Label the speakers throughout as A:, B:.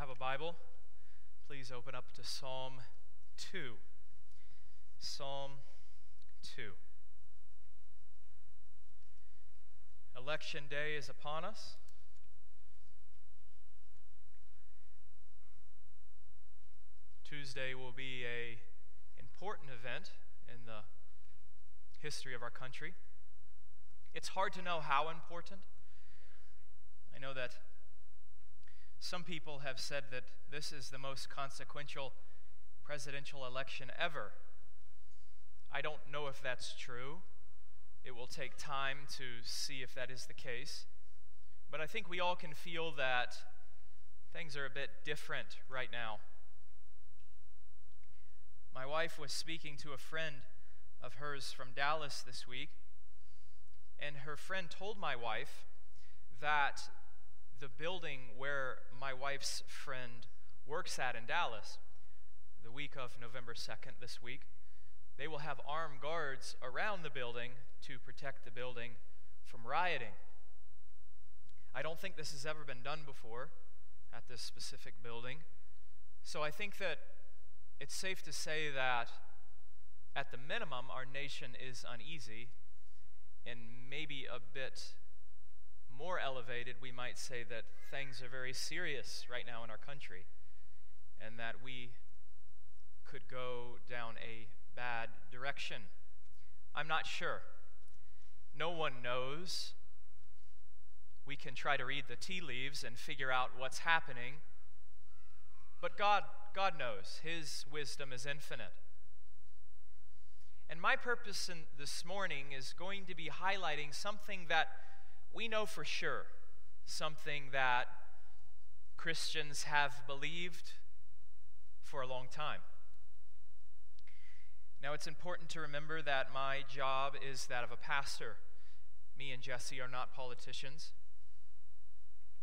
A: have a Bible, please open up to Psalm 2. Psalm 2. Election day is upon us. Tuesday will be a important event in the history of our country. It's hard to know how important. I know that some people have said that this is the most consequential presidential election ever. I don't know if that's true. It will take time to see if that is the case. But I think we all can feel that things are a bit different right now. My wife was speaking to a friend of hers from Dallas this week, and her friend told my wife that the building where my wife's friend works at in Dallas, the week of November 2nd, this week, they will have armed guards around the building to protect the building from rioting. I don't think this has ever been done before at this specific building. So I think that it's safe to say that at the minimum, our nation is uneasy and maybe a bit more elevated, we might say that things are very serious right now in our country and that we could go down a bad direction. I'm not sure. No one knows. We can try to read the tea leaves and figure out what's happening. But God, God knows. His wisdom is infinite. And my purpose in, this morning is going to be highlighting something that we know for sure something that Christians have believed for a long time. Now, it's important to remember that my job is that of a pastor. Me and Jesse are not politicians.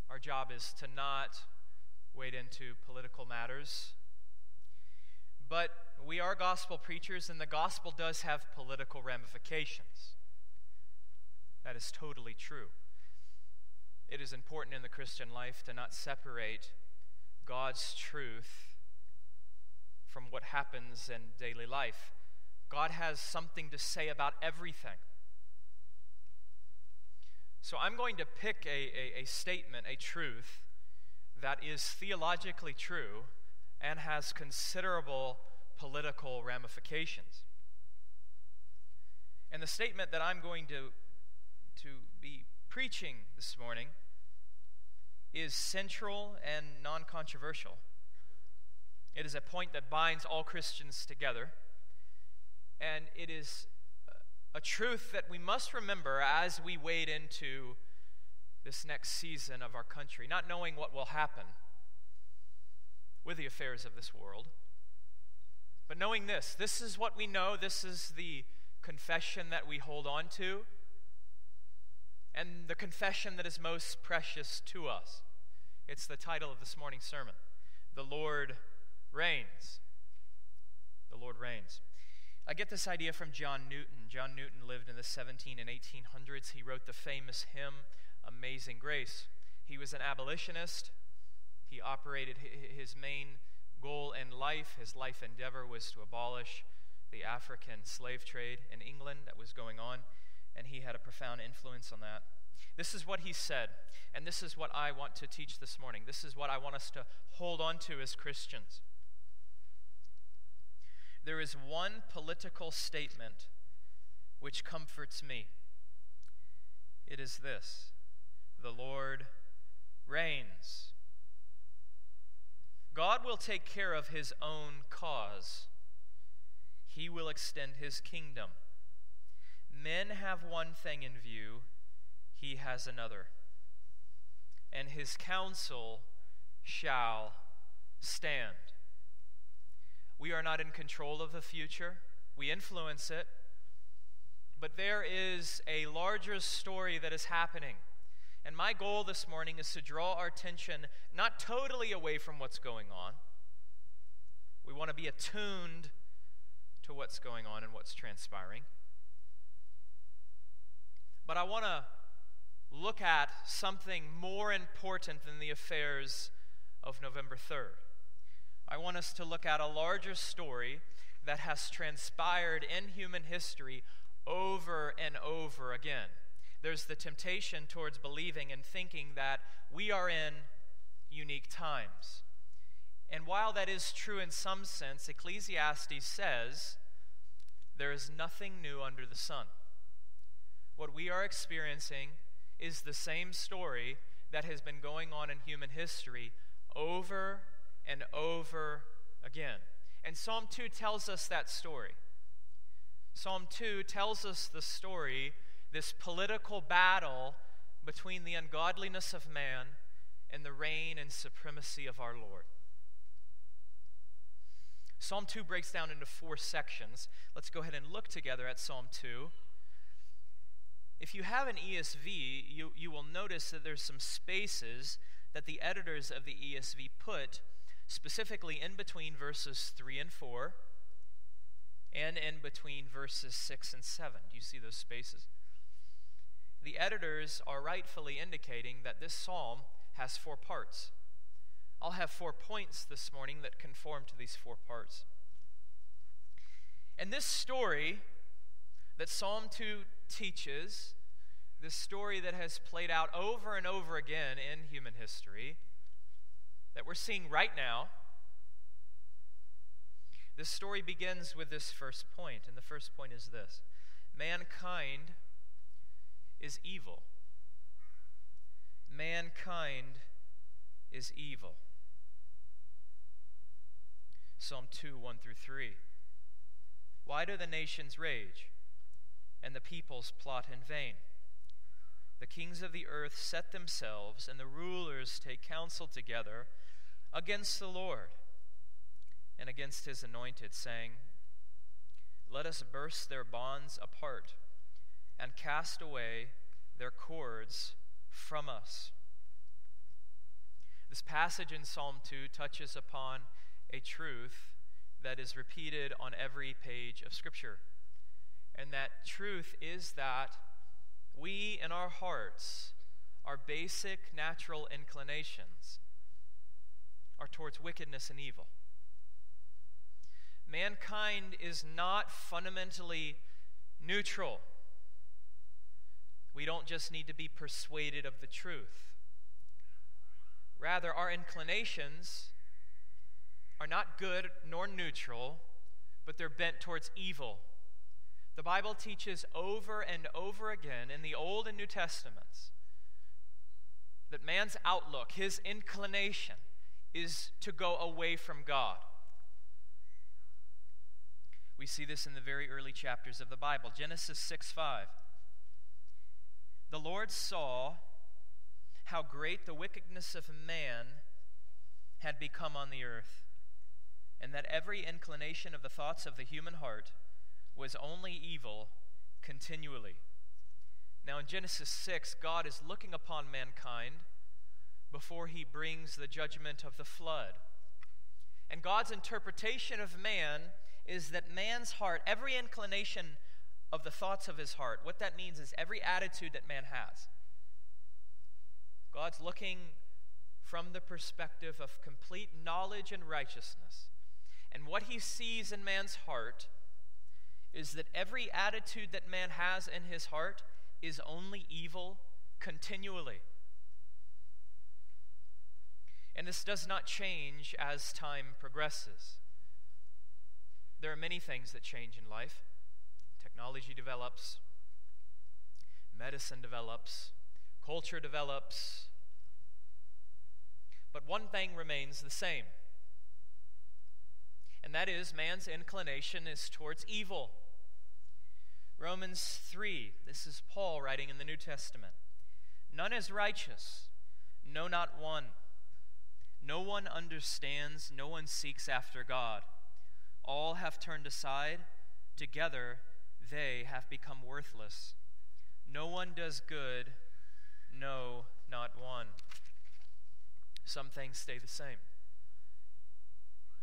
A: Our job is to not wade into political matters. But we are gospel preachers, and the gospel does have political ramifications. That is totally true. It is important in the Christian life to not separate God's truth from what happens in daily life. God has something to say about everything. So I'm going to pick a, a, a, statement, a truth, that is theologically true and has considerable political ramifications. And the statement that I'm going to to be preaching this morning is central and non controversial. It is a point that binds all Christians together, and it is a truth that we must remember as we wade into this next season of our country, not knowing what will happen with the affairs of this world. But knowing this, this is what we know, this is the confession that we hold on to and the confession that is most precious to us. It's the title of this morning's sermon The Lord Reigns. The Lord Reigns. I get this idea from John Newton. John Newton lived in the 17 and 1800s. He wrote the famous hymn, Amazing Grace. He was an abolitionist. He operated his main goal in life, his life endeavor was to abolish the African slave trade in England that was going on and he had a profound influence on that. This is what he said, and this is what I want to teach this morning. This is what I want us to hold on to as Christians. There is one political statement which comforts me. It is this The Lord reigns. God will take care of his own cause, he will extend his kingdom. Men have one thing in view, he has another. And his counsel shall stand. We are not in control of the future, we influence it. But there is a larger story that is happening. And my goal this morning is to draw our attention not totally away from what's going on. We want to be attuned to what's going on and what's transpiring. But I want to look at something more important than the affairs of November 3rd. I want us to look at a larger story that has transpired in human history over and over again. There's the temptation towards believing and thinking that we are in unique times. And while that is true in some sense, Ecclesiastes says there is nothing new under the sun. What we are experiencing is the same story that has been going on in human history over and over again. And Psalm 2 tells us that story. Psalm 2 tells us the story, this political battle between the ungodliness of man and the reign and supremacy of our Lord. Psalm 2 breaks down into four sections. Let's go ahead and look together at Psalm 2. If you have an ESV, you, you will notice that there's some spaces that the editors of the ESV put specifically in between verses 3 and 4 and in between verses 6 and 7. Do you see those spaces? The editors are rightfully indicating that this psalm has four parts. I'll have four points this morning that conform to these four parts. And this story that Psalm 2 teaches, this story that has played out over and over again in human history, that we're seeing right now, this story begins with this first point, and the first point is this mankind is evil. Mankind is evil. Psalm 2 1 through 3. Why do the nations rage and the peoples plot in vain? The kings of the earth set themselves, and the rulers take counsel together against the Lord and against his anointed, saying, Let us burst their bonds apart and cast away their cords from us. This passage in Psalm 2 touches upon a truth that is repeated on every page of Scripture. And that truth is that we in our hearts, our basic natural inclinations, are towards wickedness and evil. Mankind is not fundamentally neutral. We don't just need to be persuaded of the truth. Rather, our inclinations are not good nor neutral, but they're bent towards evil. The Bible teaches over and over again in the Old and New Testaments that man's outlook, his inclination, is to go away from God. We see this in the very early chapters of the Bible. Genesis 6 5. The Lord saw how great the wickedness of man had become on the earth, and that every inclination of the thoughts of the human heart was only evil continually. Now, in Genesis 6, God is looking upon mankind before he brings the judgment of the flood. And God's interpretation of man is that man's heart, every inclination of the thoughts of his heart, what that means is every attitude that man has. God's looking from the perspective of complete knowledge and righteousness. And what he sees in man's heart is that every attitude that man has in his heart is only evil continually. And this does not change as time progresses. There are many things that change in life. Technology develops, medicine develops, culture develops. But one thing remains the same, and that is man's inclination is towards evil. Romans 3, this is Paul writing in the New Testament. None is righteous, no, not one. No one understands, no one seeks after God. All have turned aside. Together they have become worthless. No one does good, no, not one. Some things stay the same.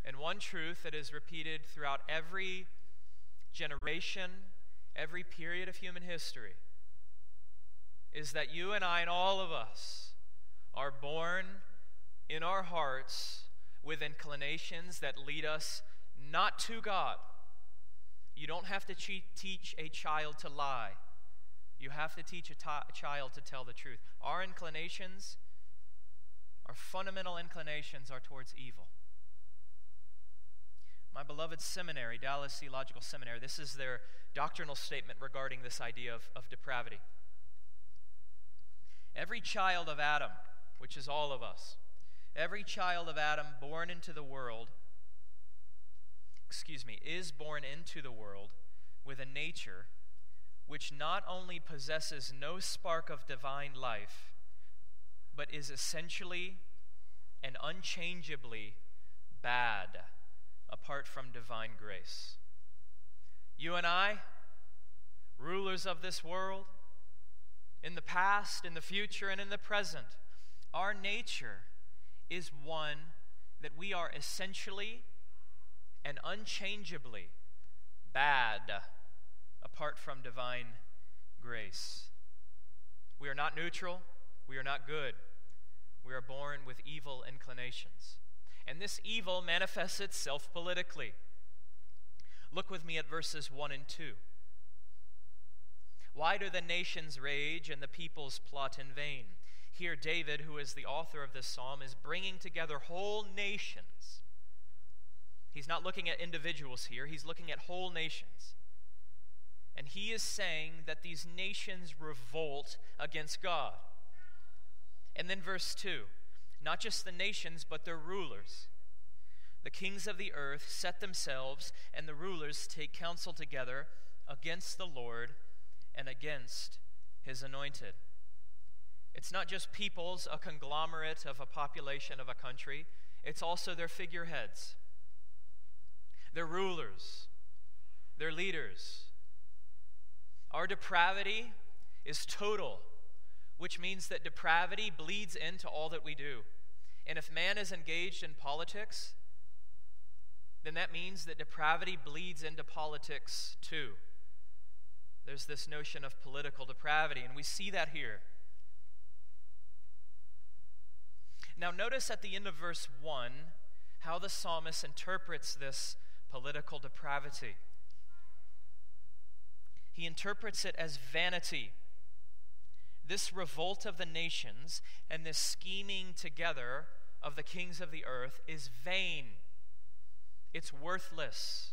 A: And one truth that is repeated throughout every generation, every period of human history, is that you and I and all of us are born in our hearts with inclinations that lead us not to God. You don't have to teach a child to lie. You have to teach a, child to tell the truth. Our inclinations, our fundamental inclinations, are towards evil. My beloved seminary, Dallas Theological Seminary, this is their doctrinal statement regarding this idea of, of depravity. Every child of Adam, which is all of us, every child of Adam born into the world, excuse me, is born into the world with a nature which not only possesses no spark of divine life, but is essentially and unchangeably bad apart from divine grace. You and I, rulers of this world, in the past, in the future, and in the present, our nature is one that we are essentially and unchangeably bad apart from divine grace. We are not neutral, we are not good. We are born with evil inclinations. And this evil manifests itself politically. Look with me at verses 1 and 2. Why do the nations rage and the peoples plot in vain? Here, David, who is the author of this psalm, is bringing together whole nations. He's not looking at individuals here, he's looking at whole nations. And he is saying that these nations revolt against God. And then, verse 2 not just the nations, but their rulers. The kings of the earth set themselves, and the rulers take counsel together against the Lord and against his anointed. It's not just peoples, a conglomerate of a population of a country, it's also their figureheads, their rulers, their leaders. Our depravity is total, which means that depravity bleeds into all that we do. And if man is engaged in politics, then that means that depravity bleeds into politics too. There's this notion of political depravity, and we see that here. Now, notice at the end of verse 1 how the psalmist interprets this political depravity. He interprets it as vanity this revolt of the nations and this scheming together of the kings of the earth is vain. It's worthless.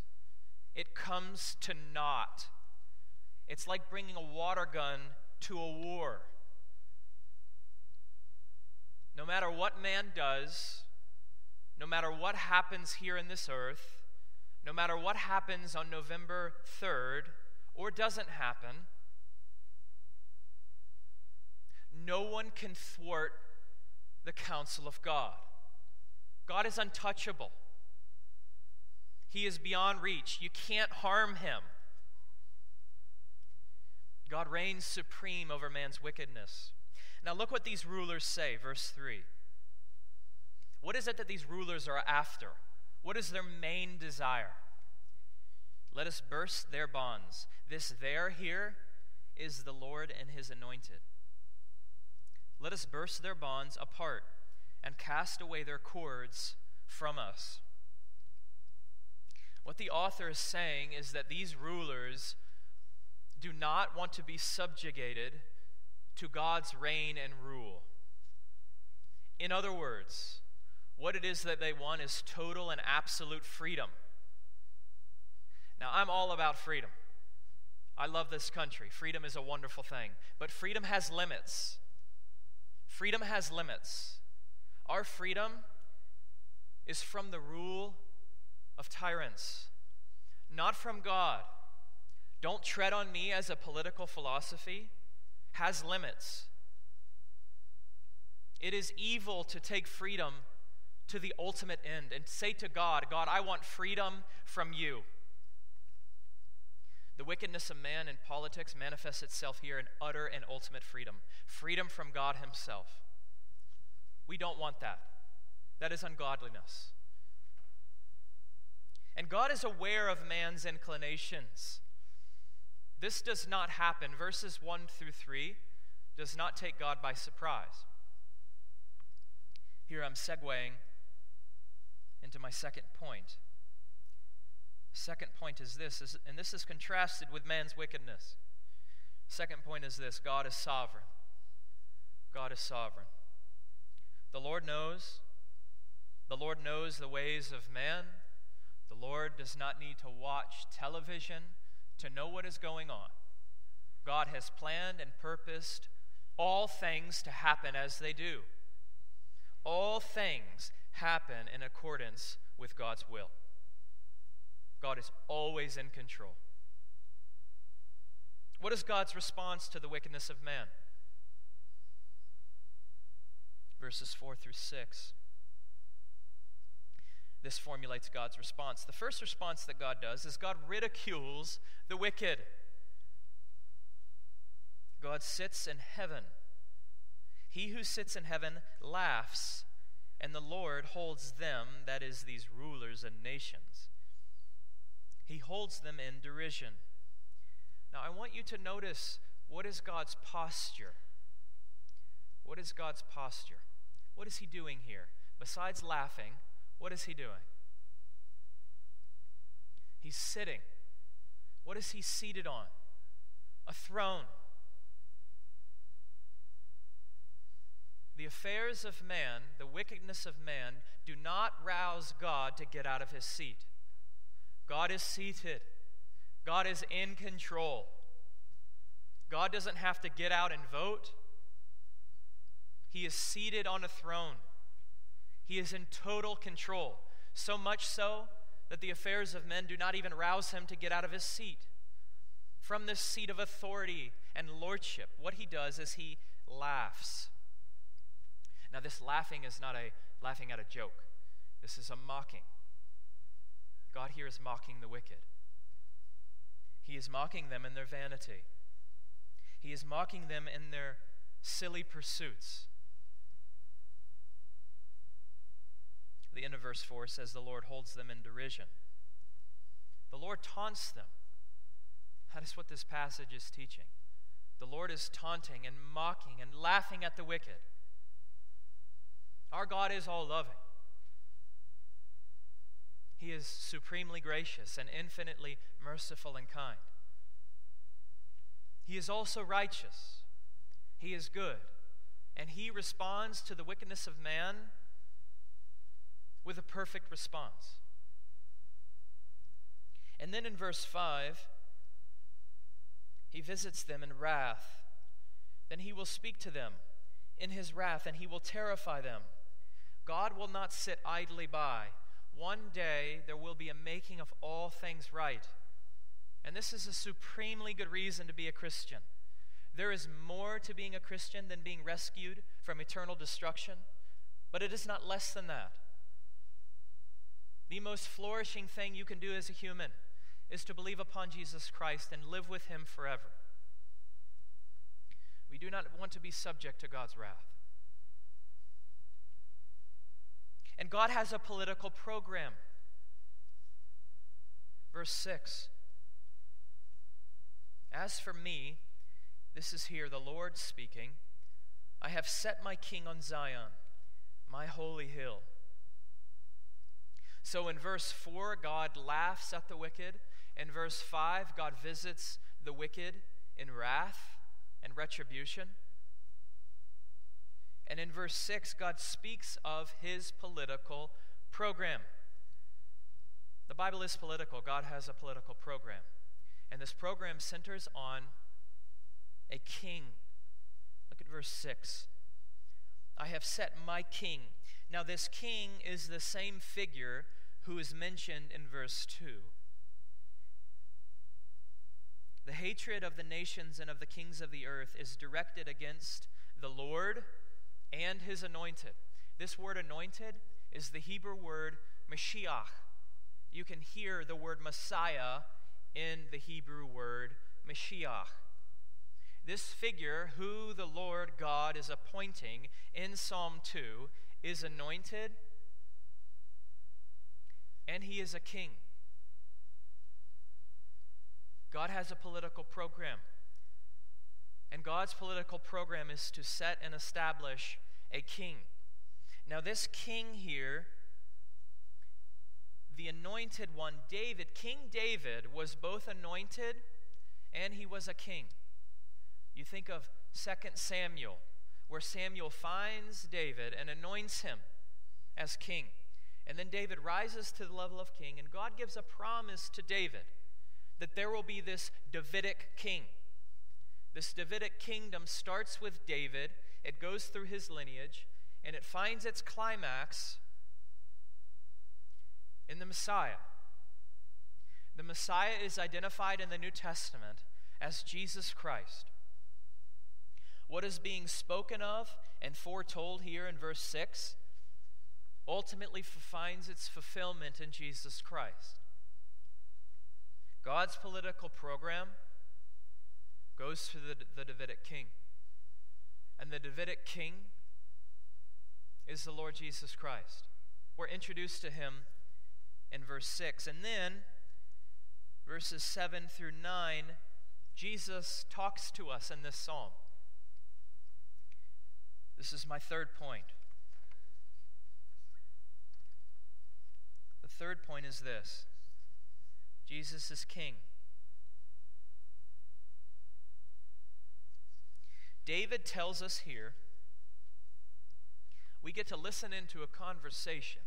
A: It comes to naught. It's like bringing a water gun to a war. No matter what man does, no matter what happens here in this earth, no matter what happens on November 3rd or doesn't happen, no one can thwart the counsel of God. God is untouchable. He is beyond reach. You can't harm him. God reigns supreme over man's wickedness. Now, look what these rulers say, verse 3. What is it that these rulers are after? What is their main desire? Let us burst their bonds. This there here is the Lord and his anointed. Let us burst their bonds apart and cast away their cords from us. What the author is saying is that these rulers do not want to be subjugated to God's reign and rule. In other words, what it is that they want is total and absolute freedom. Now, I'm all about freedom. I love this country. Freedom is a wonderful thing. But freedom has limits. Freedom has limits. Our freedom is from the rule of tyrants, not from God. Don't tread on me as a political philosophy has limits. It is evil to take freedom to the ultimate end and say to God, God, I want freedom from you. The wickedness of man in politics manifests itself here in utter and ultimate freedom freedom from God Himself. We don't want that. That is ungodliness. And God is aware of man's inclinations. This does not happen. Verses 1 through 3 does not take God by surprise. Here I'm segueing into my second point. Second point is this, is, and this is contrasted with man's wickedness. Second point is this God is sovereign. God is sovereign. The Lord knows. The Lord knows the ways of man. The Lord does not need to watch television to know what is going on. God has planned and purposed all things to happen as they do. All things happen in accordance with God's will. God is always in control. What is God's response to the wickedness of man? Verses 4 through 6. This formulates God's response. The first response that God does is God ridicules the wicked. God sits in heaven. He who sits in heaven laughs, and the Lord holds them, that is, these rulers and nations. He holds them in derision. Now, I want you to notice what is God's posture? What is God's posture? What is he doing here? Besides laughing, what is he doing? He's sitting. What is he seated on? A throne. The affairs of man, the wickedness of man, do not rouse God to get out of his seat. God is seated, God is in control. God doesn't have to get out and vote. He is seated on a throne. He is in total control. So much so that the affairs of men do not even rouse him to get out of his seat. From this seat of authority and lordship, what he does is he laughs. Now, this laughing is not a laughing at a joke, this is a mocking. God here is mocking the wicked. He is mocking them in their vanity. He is mocking them in their silly pursuits. The end of verse 4 says, The Lord holds them in derision. The Lord taunts them. That is what this passage is teaching. The Lord is taunting and mocking and laughing at the wicked. Our God is all loving. He is supremely gracious and infinitely merciful and kind. He is also righteous. He is good. And he responds to the wickedness of man with a perfect response. And then in verse 5, he visits them in wrath. Then he will speak to them in his wrath, and he will terrify them. God will not sit idly by. One day there will be a making of all things right. And this is a supremely good reason to be a Christian. There is more to being a Christian than being rescued from eternal destruction, but it is not less than that. The most flourishing thing you can do as a human is to believe upon Jesus Christ and live with him forever. We do not want to be subject to God's wrath. And God has a political program. Verse 6 As for me, this is here the Lord speaking, I have set my king on Zion, my holy hill. So in verse 4, God laughs at the wicked. In verse 5, God visits the wicked in wrath and retribution. And in verse 6, God speaks of his political program. The Bible is political, God has a political program. And this program centers on a king. Look at verse 6. I have set my king. Now, this king is the same figure who is mentioned in verse 2. The hatred of the nations and of the kings of the earth is directed against the Lord and his anointed. This word anointed is the Hebrew word Mashiach. You can hear the word Messiah in the Hebrew word Mashiach. This figure, who the Lord God is appointing in Psalm 2, is anointed and he is a king. God has a political program. And God's political program is to set and establish a king. Now, this king here, the anointed one, David, King David, was both anointed and he was a king. You think of 2 Samuel, where Samuel finds David and anoints him as king. And then David rises to the level of king, and God gives a promise to David that there will be this Davidic king. This Davidic kingdom starts with David, it goes through his lineage, and it finds its climax in the Messiah. The Messiah is identified in the New Testament as Jesus Christ. What is being spoken of and foretold here in verse 6 ultimately finds its fulfillment in Jesus Christ. God's political program goes to the, the Davidic king. And the Davidic king is the Lord Jesus Christ. We're introduced to him in verse 6. And then, verses 7 through 9, Jesus talks to us in this psalm. This is my third point. The third point is this Jesus is king. David tells us here we get to listen into a conversation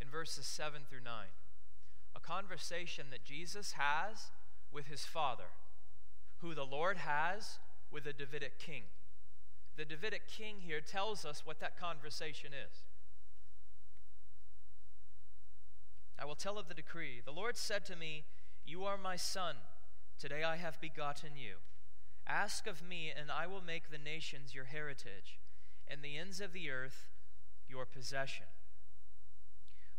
A: in verses 7 through 9. A conversation that Jesus has with his Father, who the Lord has with the Davidic king. The Davidic king here tells us what that conversation is. I will tell of the decree. The Lord said to me, You are my son. Today I have begotten you. Ask of me, and I will make the nations your heritage, and the ends of the earth your possession.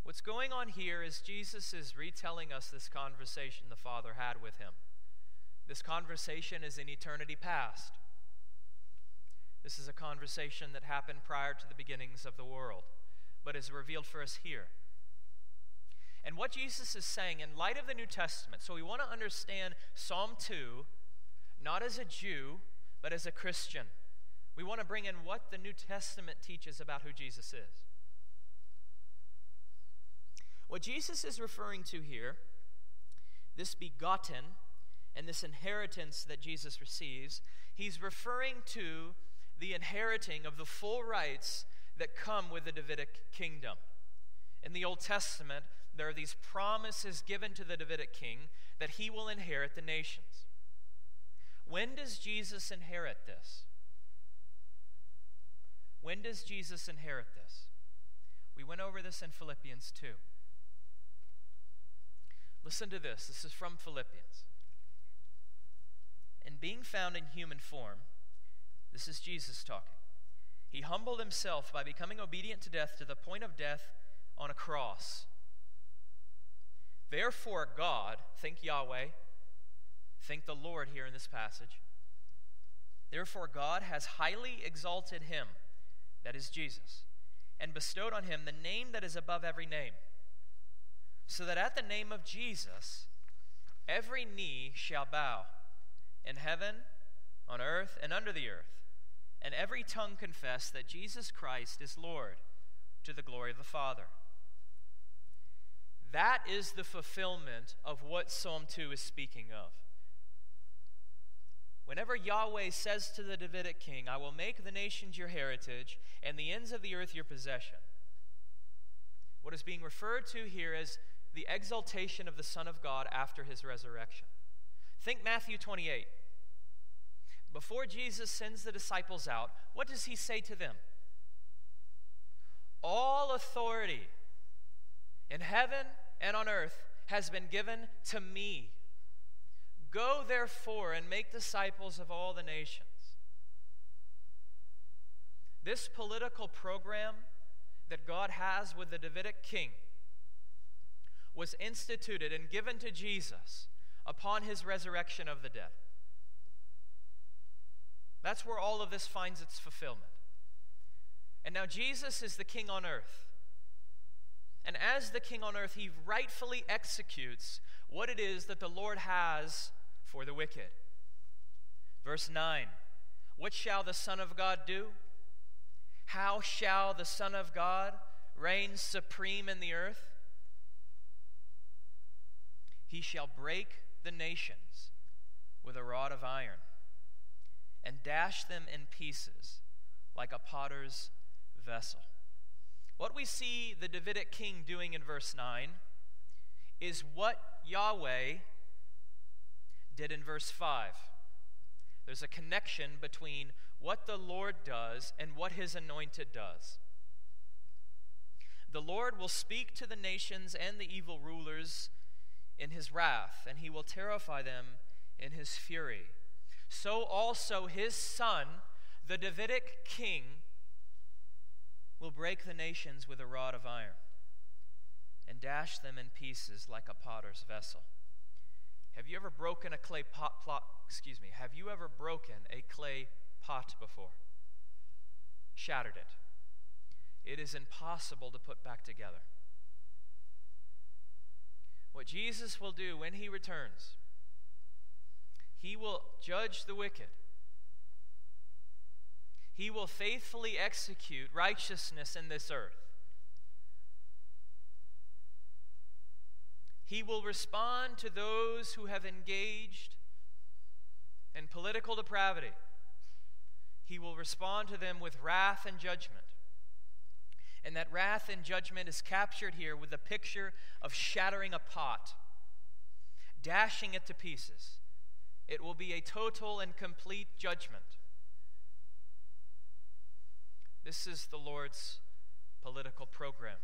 A: What's going on here is Jesus is retelling us this conversation the Father had with him. This conversation is in eternity past. This is a conversation that happened prior to the beginnings of the world, but is revealed for us here. And what Jesus is saying in light of the New Testament, so we want to understand Psalm 2 not as a Jew, but as a Christian. We want to bring in what the New Testament teaches about who Jesus is. What Jesus is referring to here, this begotten and this inheritance that Jesus receives, he's referring to the inheriting of the full rights that come with the Davidic kingdom. In the Old Testament, there are these promises given to the Davidic king that he will inherit the nations. When does Jesus inherit this? When does Jesus inherit this? We went over this in Philippians 2. Listen to this. This is from Philippians. And being found in human form, this is Jesus talking. He humbled himself by becoming obedient to death to the point of death on a cross. Therefore, God, think Yahweh, think the Lord here in this passage. Therefore, God has highly exalted him, that is Jesus, and bestowed on him the name that is above every name, so that at the name of Jesus, every knee shall bow in heaven, on earth, and under the earth, and every tongue confess that Jesus Christ is Lord to the glory of the Father. That is the fulfillment of what Psalm 2 is speaking of. Whenever Yahweh says to the Davidic king, I will make the nations your heritage and the ends of the earth your possession, what is being referred to here is the exaltation of the Son of God after his resurrection. Think Matthew 28. Before Jesus sends the disciples out, what does he say to them? All authority in heaven and on earth has been given to me. Go therefore and make disciples of all the nations. This political program that God has with the Davidic king was instituted and given to Jesus upon his resurrection of the dead. That's where all of this finds its fulfillment. And now Jesus is the king on earth. And as the king on earth, he rightfully executes what it is that the Lord has for the wicked. Verse 9 What shall the Son of God do? How shall the Son of God reign supreme in the earth? He shall break the nations with a rod of iron and dash them in pieces like a potter's vessel. What we see the Davidic king doing in verse 9 is what Yahweh did in verse 5. There's a connection between what the Lord does and what his anointed does. The Lord will speak to the nations and the evil rulers in his wrath, and he will terrify them in his fury. So also his son, the Davidic king, will break the nations with a rod of iron and dash them in pieces like a potter's vessel. Have you ever broken a clay pot, plot, excuse me, have you ever broken a clay pot before? Shattered it. It is impossible to put back together. What Jesus will do when he returns, he will judge the wicked. He will faithfully execute righteousness in this earth. He will respond to those who have engaged in political depravity. He will respond to them with wrath and judgment. And that wrath and judgment is captured here with the picture of shattering a pot, dashing it to pieces. It will be a total and complete judgment. This is the Lord's political program.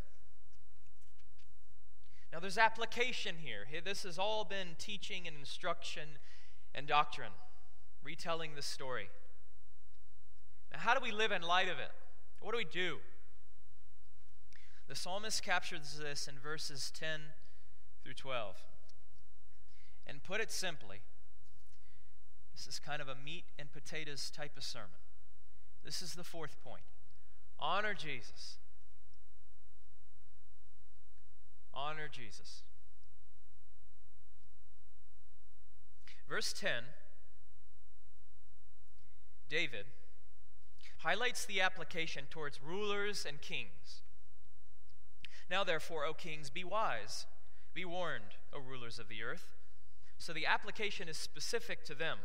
A: Now, there's application here. This has all been teaching and instruction and doctrine, retelling the story. Now, how do we live in light of it? What do we do? The psalmist captures this in verses 10 through 12. And put it simply, this is kind of a meat and potatoes type of sermon. This is the fourth point honor Jesus. Honor Jesus. Verse 10 David highlights the application towards rulers and kings. Now, therefore, O kings, be wise, be warned, O rulers of the earth. So the application is specific to them.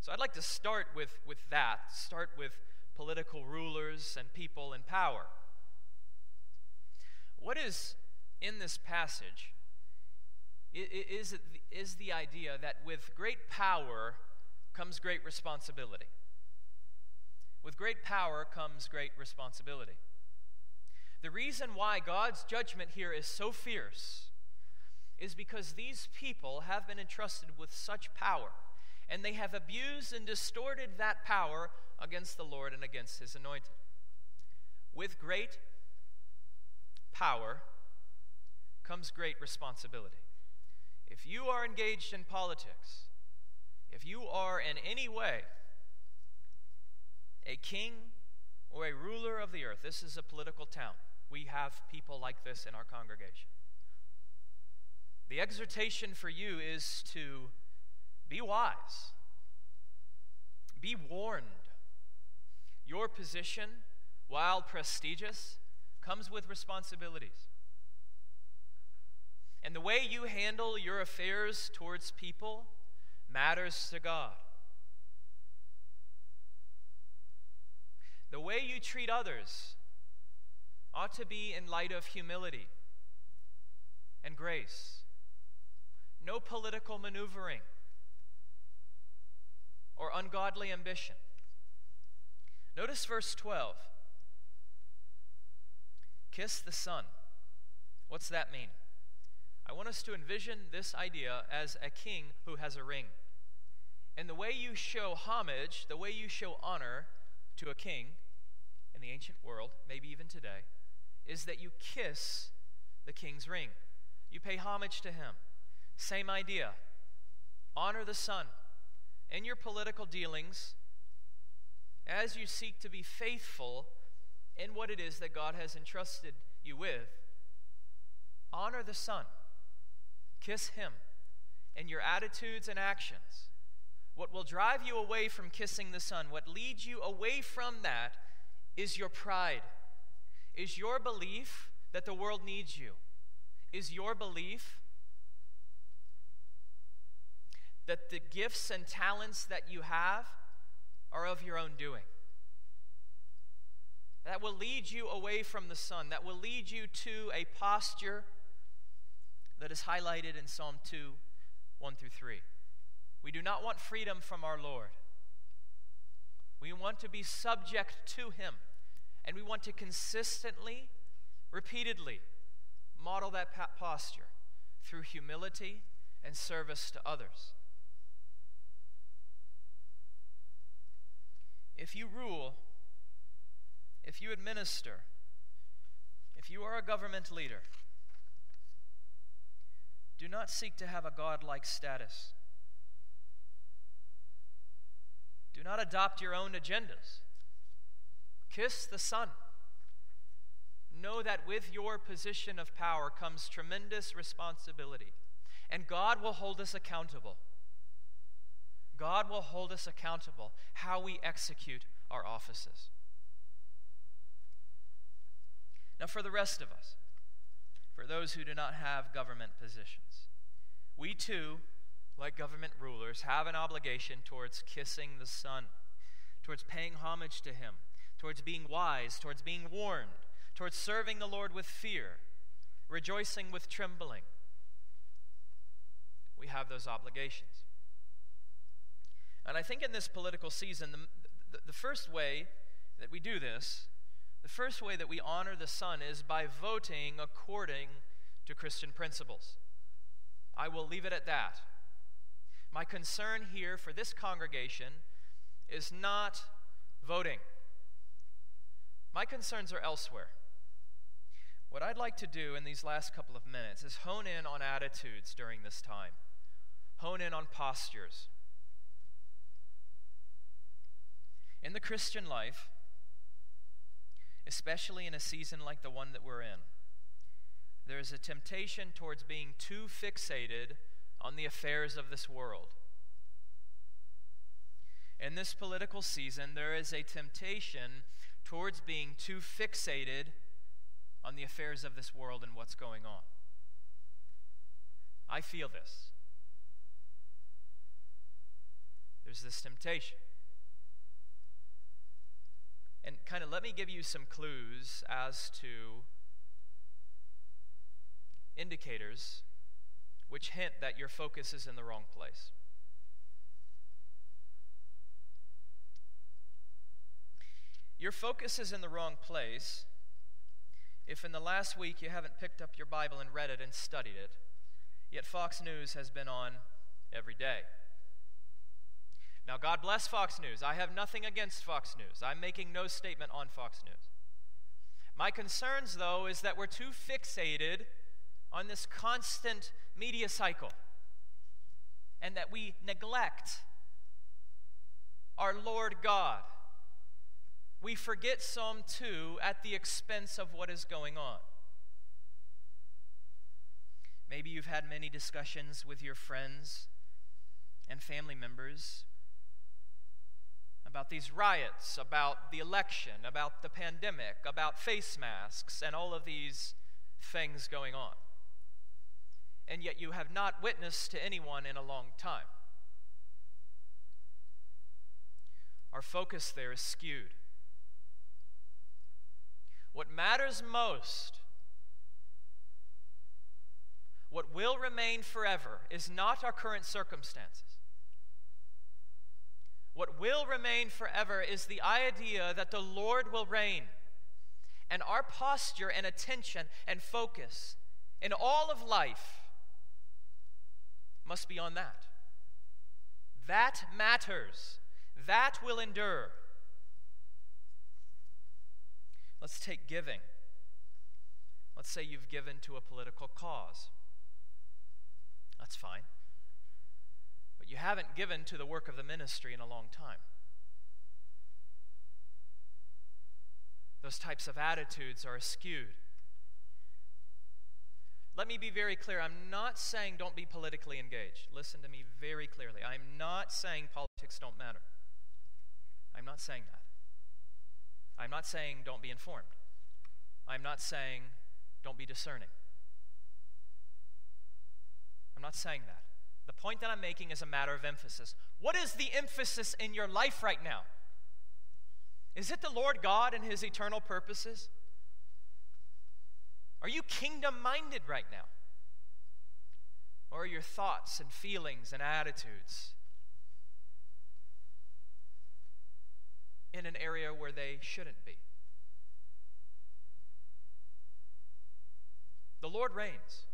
A: So I'd like to start with, with that, start with political rulers and people in power. What is in this passage is, is the idea that with great power comes great responsibility. With great power comes great responsibility. The reason why God's judgment here is so fierce is because these people have been entrusted with such power, and they have abused and distorted that power against the Lord and against his anointed. With great power comes great responsibility. If you are engaged in politics, if you are in any way a king or a ruler of the earth, this is a political town. We have people like this in our congregation. The exhortation for you is to be wise, be warned. Your position, while prestigious, comes with responsibilities. And the way you handle your affairs towards people matters to God. The way you treat others ought to be in light of humility and grace. No political maneuvering or ungodly ambition. Notice verse 12. Kiss the Son. What's that mean? I want us to envision this idea as a king who has a ring. And the way you show homage, the way you show honor to a king in the ancient world, maybe even today, is that you kiss the king's ring. You pay homage to him. Same idea. Honor the son. In your political dealings, as you seek to be faithful in what it is that God has entrusted you with, honor the son. Kiss him in your attitudes and actions. What will drive you away from kissing the son, what leads you away from that, Is your pride? Is your belief that the world needs you? Is your belief that the gifts and talents that you have are of your own doing? That will lead you away from the Son, that will lead you to a posture that is highlighted in Psalm 2 1 through 3. We do not want freedom from our Lord. We want to be subject to Him, and we want to consistently, repeatedly model that posture through humility and service to others. If you rule, if you administer, if you are a government leader, do not seek to have a godlike status. Do not adopt your own agendas. Kiss the Son. Know that with your position of power comes tremendous responsibility, and God will hold us accountable. God will hold us accountable how we execute our offices. Now, for the rest of us, for those who do not have government positions, we too, like government rulers, have an obligation towards kissing the Son, towards paying homage to Him, towards being wise, towards being warned, towards serving the Lord with fear, rejoicing with trembling. We have those obligations. And I think in this political season, the, the, the first way that we do this, the first way that we honor the Son is by voting according to Christian principles. I will leave it at that. My concern here for this congregation is not voting. My concerns are elsewhere. What I'd like to do in these last couple of minutes is hone in on attitudes during this time, hone in on postures. In the Christian life, especially in a season like the one that we're in, there is a temptation towards being too fixated on the affairs of this world. In this political season, there is a temptation towards being too fixated on the affairs of this world and what's going on. I feel this. There's this temptation. And kind of let me give you some clues as to indicators which hint that your focus is in the wrong place. Your focus is in the wrong place if in the last week you haven't picked up your Bible and read it and studied it, yet Fox News has been on every day. Now, God bless Fox News. I have nothing against Fox News. I'm making no statement on Fox News. My concerns, though, is that we're too fixated on this constant media cycle and that we neglect our Lord God. We forget Psalm 2 at the expense of what is going on. Maybe you've had many discussions with your friends and family members about these riots, about the election, about the pandemic, about face masks, and all of these things going on. And yet you have not witnessed to anyone in a long time. Our focus there is skewed. What matters most, what will remain forever, is not our current circumstances. What will remain forever is the idea that the Lord will reign. And our posture and attention and focus in all of life must be on that. That matters. That will endure. Let's take giving. Let's say you've given to a political cause. That's fine you haven't given to the work of the ministry in a long time. Those types of attitudes are skewed. Let me be very clear. I'm not saying don't be politically engaged. Listen to me very clearly. I'm not saying politics don't matter. I'm not saying that. I'm not saying don't be informed. I'm not saying don't be discerning. I'm not saying that. The point that I'm making is a matter of emphasis. What is the emphasis in your life right now? Is it the Lord God and His eternal purposes? Are you kingdom minded right now? Or are your thoughts and feelings and attitudes in an area where they shouldn't be? The Lord reigns.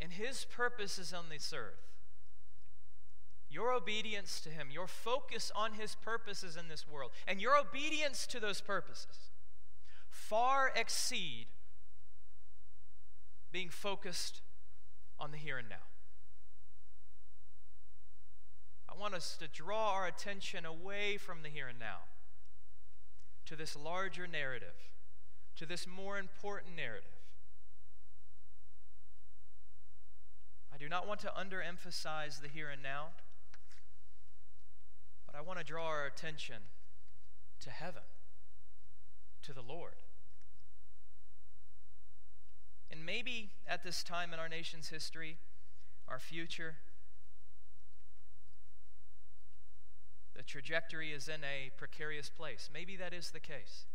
A: And His purposes on this earth, your obedience to Him, your focus on His purposes in this world, and your obedience to those purposes far exceed being focused on the here and now. I want us to draw our attention away from the here and now to this larger narrative, to this more important narrative. I do not want to underemphasize the here and now, but I want to draw our attention to heaven, to the Lord. And maybe at this time in our nation's history, our future, the trajectory is in a precarious place. Maybe that is the case.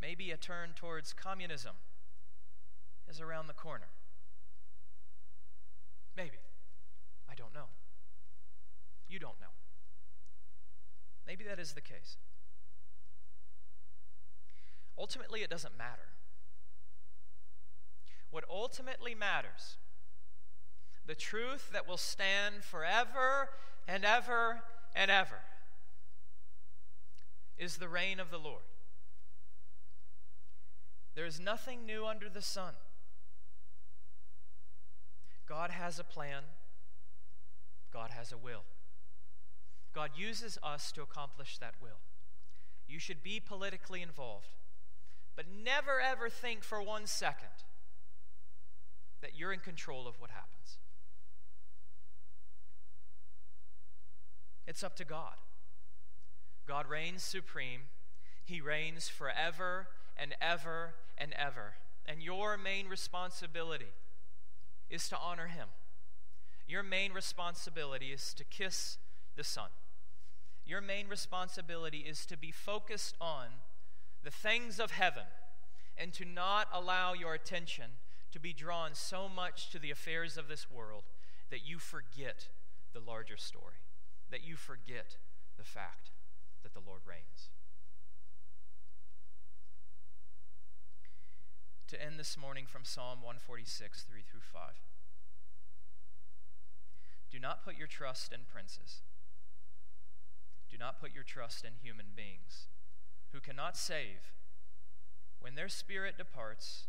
A: Maybe a turn towards communism is around the corner. Maybe. I don't know. You don't know. Maybe that is the case. Ultimately, it doesn't matter. What ultimately matters, the truth that will stand forever and ever and ever, is the reign of the Lord. There is nothing new under the sun. God has a plan, God has a will. God uses us to accomplish that will. You should be politically involved, but never ever think for one second that you're in control of what happens. It's up to God. God reigns supreme. He reigns forever and ever and ever. And your main responsibility is to honor Him. Your main responsibility is to kiss the Son. Your main responsibility is to be focused on the things of heaven and to not allow your attention to be drawn so much to the affairs of this world that you forget the larger story, that you forget the fact that the Lord reigns. To end this morning from Psalm 146, 3 through 5. Do not put your trust in princes. Do not put your trust in human beings who cannot save. When their spirit departs,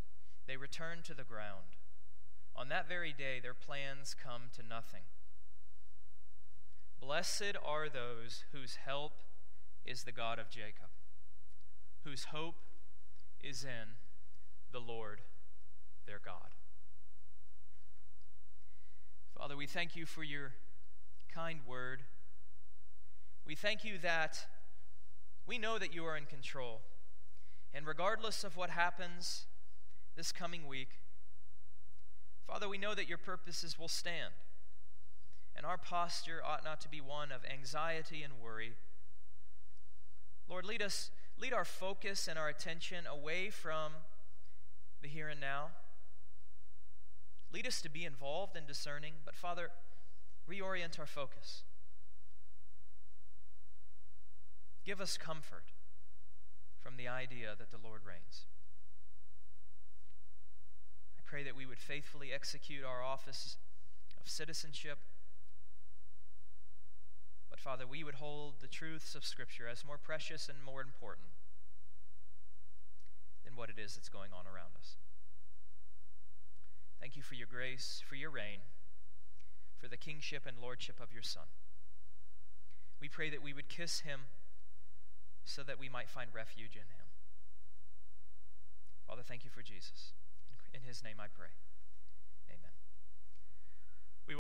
A: they return to the ground. On that very day, their plans come to nothing. Blessed are those whose help is the God of Jacob, whose hope is in the Lord their God. Father, we thank you for your kind word. We thank you that we know that you are in control. And regardless of what happens, this coming week. Father, we know that your purposes will stand, and our posture ought not to be one of anxiety and worry. Lord, lead us, lead our focus and our attention away from the here and now. Lead us to be involved and discerning, but Father, reorient our focus. Give us comfort from the idea that the Lord reigns I pray that we would faithfully execute our office of citizenship. But Father, we would hold the truths of Scripture as more precious and more important what it is that's going on around us. Thank you for your grace, for your reign, for the kingship and lordship of your Son. We pray that we would kiss him so that we might find refuge in him. Father, thank you for Jesus. In his name I pray.